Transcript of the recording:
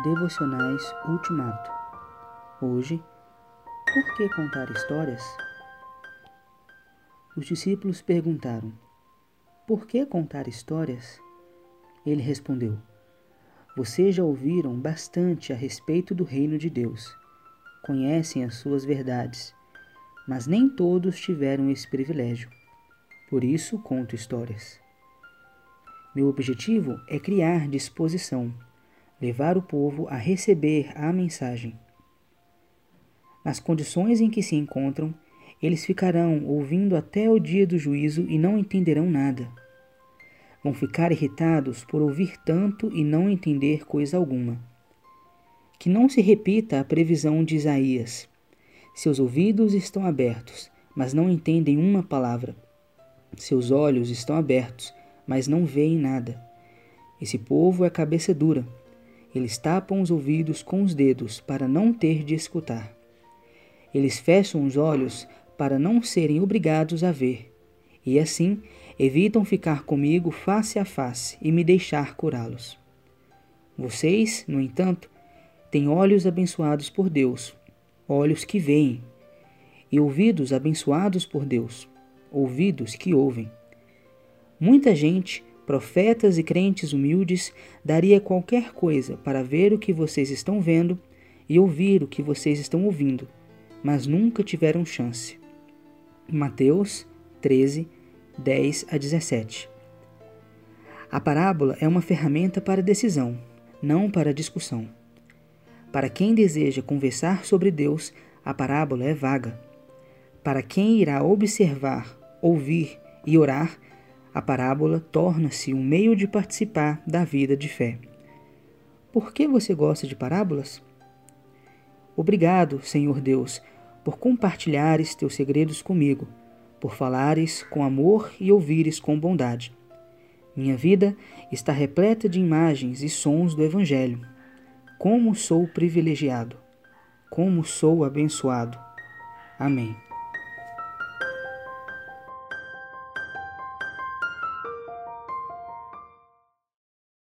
Devocionais Ultimato. Hoje, por que contar histórias? Os discípulos perguntaram: Por que contar histórias? Ele respondeu: Vocês já ouviram bastante a respeito do reino de Deus. Conhecem as suas verdades, mas nem todos tiveram esse privilégio. Por isso conto histórias. Meu objetivo é criar disposição levar o povo a receber a mensagem. Nas condições em que se encontram, eles ficarão ouvindo até o dia do juízo e não entenderão nada. Vão ficar irritados por ouvir tanto e não entender coisa alguma. Que não se repita a previsão de Isaías. Seus ouvidos estão abertos, mas não entendem uma palavra. Seus olhos estão abertos, mas não veem nada. Esse povo é cabeça dura eles tapam os ouvidos com os dedos para não ter de escutar. Eles fecham os olhos para não serem obrigados a ver, e assim evitam ficar comigo face a face e me deixar curá-los. Vocês, no entanto, têm olhos abençoados por Deus, olhos que veem, e ouvidos abençoados por Deus, ouvidos que ouvem. Muita gente profetas e crentes humildes, daria qualquer coisa para ver o que vocês estão vendo e ouvir o que vocês estão ouvindo, mas nunca tiveram chance. Mateus 13, 10 a 17. A parábola é uma ferramenta para decisão, não para discussão. Para quem deseja conversar sobre Deus, a parábola é vaga. Para quem irá observar, ouvir e orar, a parábola torna-se um meio de participar da vida de fé. Por que você gosta de parábolas? Obrigado, Senhor Deus, por compartilhares teus segredos comigo, por falares com amor e ouvires com bondade. Minha vida está repleta de imagens e sons do Evangelho. Como sou privilegiado! Como sou abençoado! Amém.